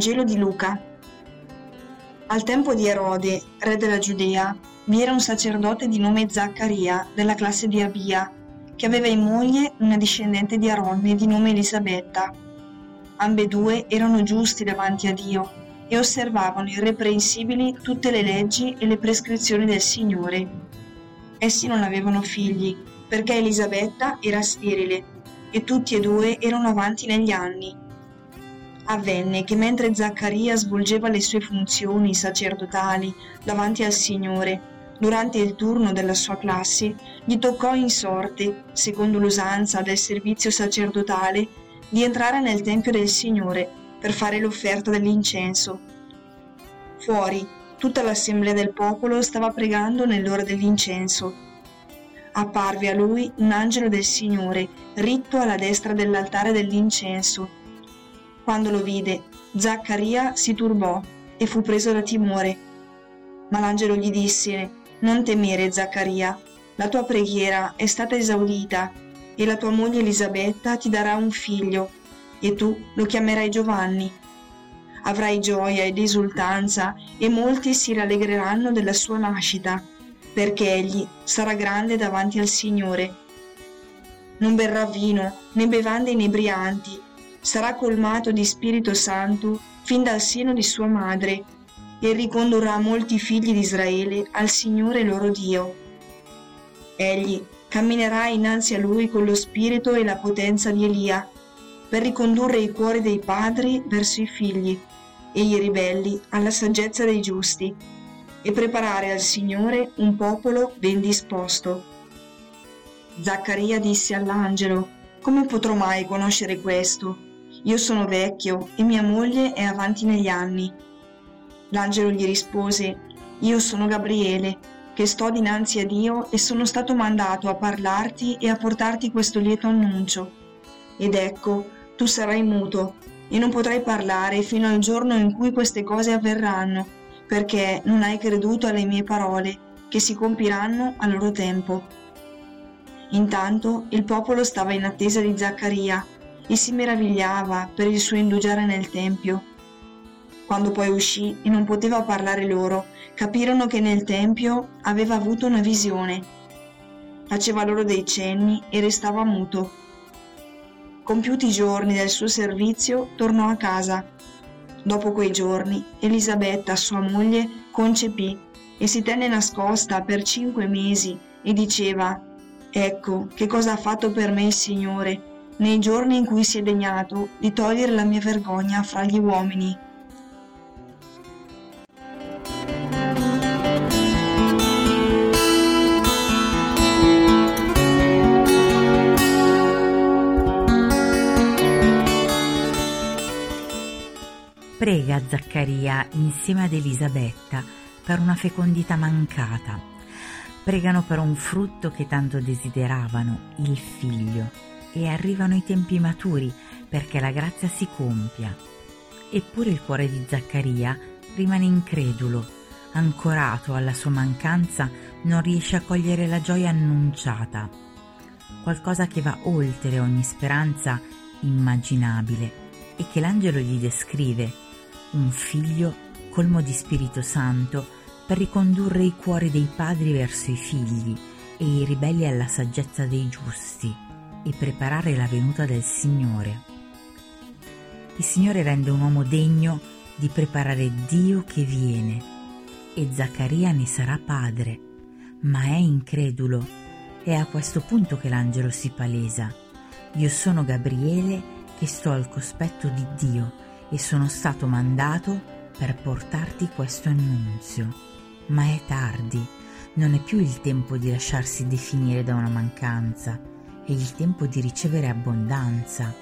Vangelo di Luca. Al tempo di Erode, re della Giudea, vi era un sacerdote di nome Zaccaria, della classe di Abia, che aveva in moglie una discendente di Aronne di nome Elisabetta. Ambedue erano giusti davanti a Dio e osservavano irreprensibili tutte le leggi e le prescrizioni del Signore. Essi non avevano figli, perché Elisabetta era sterile, e tutti e due erano avanti negli anni avvenne che mentre Zaccaria svolgeva le sue funzioni sacerdotali davanti al Signore, durante il turno della sua classe, gli toccò in sorte, secondo l'usanza del servizio sacerdotale, di entrare nel Tempio del Signore per fare l'offerta dell'incenso. Fuori, tutta l'assemblea del popolo stava pregando nell'ora dell'incenso. Apparve a lui un angelo del Signore, ritto alla destra dell'altare dell'incenso, quando lo vide, Zaccaria si turbò e fu preso da timore. Ma l'angelo gli disse, Non temere, Zaccaria, la tua preghiera è stata esaudita e la tua moglie Elisabetta ti darà un figlio e tu lo chiamerai Giovanni. Avrai gioia ed esultanza e molti si rallegreranno della sua nascita, perché egli sarà grande davanti al Signore. Non berrà vino né bevande inebrianti sarà colmato di Spirito Santo fin dal seno di sua madre e ricondurrà molti figli di Israele al Signore loro Dio. Egli camminerà innanzi a lui con lo spirito e la potenza di Elia, per ricondurre i cuori dei padri verso i figli e i ribelli alla saggezza dei giusti, e preparare al Signore un popolo ben disposto. Zaccaria disse all'angelo, Come potrò mai conoscere questo? Io sono vecchio e mia moglie è avanti negli anni. L'angelo gli rispose, Io sono Gabriele, che sto dinanzi a Dio e sono stato mandato a parlarti e a portarti questo lieto annuncio. Ed ecco, tu sarai muto e non potrai parlare fino al giorno in cui queste cose avverranno, perché non hai creduto alle mie parole, che si compiranno a loro tempo. Intanto il popolo stava in attesa di Zaccaria, e si meravigliava per il suo indugiare nel Tempio. Quando poi uscì e non poteva parlare loro, capirono che nel Tempio aveva avuto una visione. Faceva loro dei cenni e restava muto. Compiuti i giorni del suo servizio, tornò a casa. Dopo quei giorni, Elisabetta, sua moglie, concepì e si tenne nascosta per cinque mesi e diceva, Ecco che cosa ha fatto per me il Signore nei giorni in cui si è degnato di togliere la mia vergogna fra gli uomini. Prega Zaccaria insieme ad Elisabetta per una fecondità mancata. Pregano per un frutto che tanto desideravano, il figlio e arrivano i tempi maturi perché la grazia si compia. Eppure il cuore di Zaccaria rimane incredulo, ancorato alla sua mancanza, non riesce a cogliere la gioia annunciata, qualcosa che va oltre ogni speranza immaginabile e che l'angelo gli descrive, un figlio colmo di Spirito Santo per ricondurre i cuori dei padri verso i figli e i ribelli alla saggezza dei giusti e preparare la venuta del Signore. Il Signore rende un uomo degno di preparare Dio che viene e Zaccaria ne sarà padre, ma è incredulo. È a questo punto che l'angelo si palesa. Io sono Gabriele che sto al cospetto di Dio e sono stato mandato per portarti questo annunzio. Ma è tardi, non è più il tempo di lasciarsi definire da una mancanza e il tempo di ricevere abbondanza.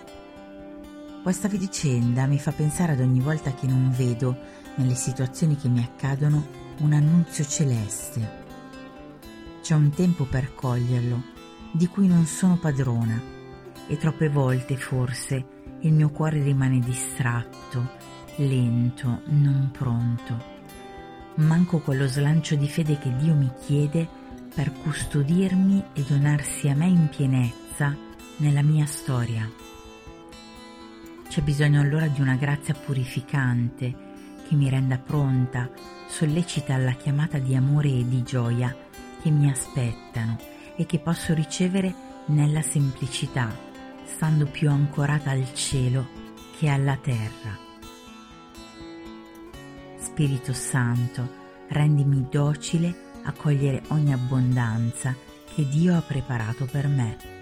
Questa vicenda mi fa pensare ad ogni volta che non vedo, nelle situazioni che mi accadono, un annunzio celeste. C'è un tempo per coglierlo, di cui non sono padrona, e troppe volte forse il mio cuore rimane distratto, lento, non pronto. Manco quello slancio di fede che Dio mi chiede per custodirmi e donarsi a me in pienezza nella mia storia. C'è bisogno allora di una grazia purificante che mi renda pronta, sollecita alla chiamata di amore e di gioia che mi aspettano e che posso ricevere nella semplicità, stando più ancorata al cielo che alla terra. Spirito Santo, rendimi docile a cogliere ogni abbondanza che Dio ha preparato per me.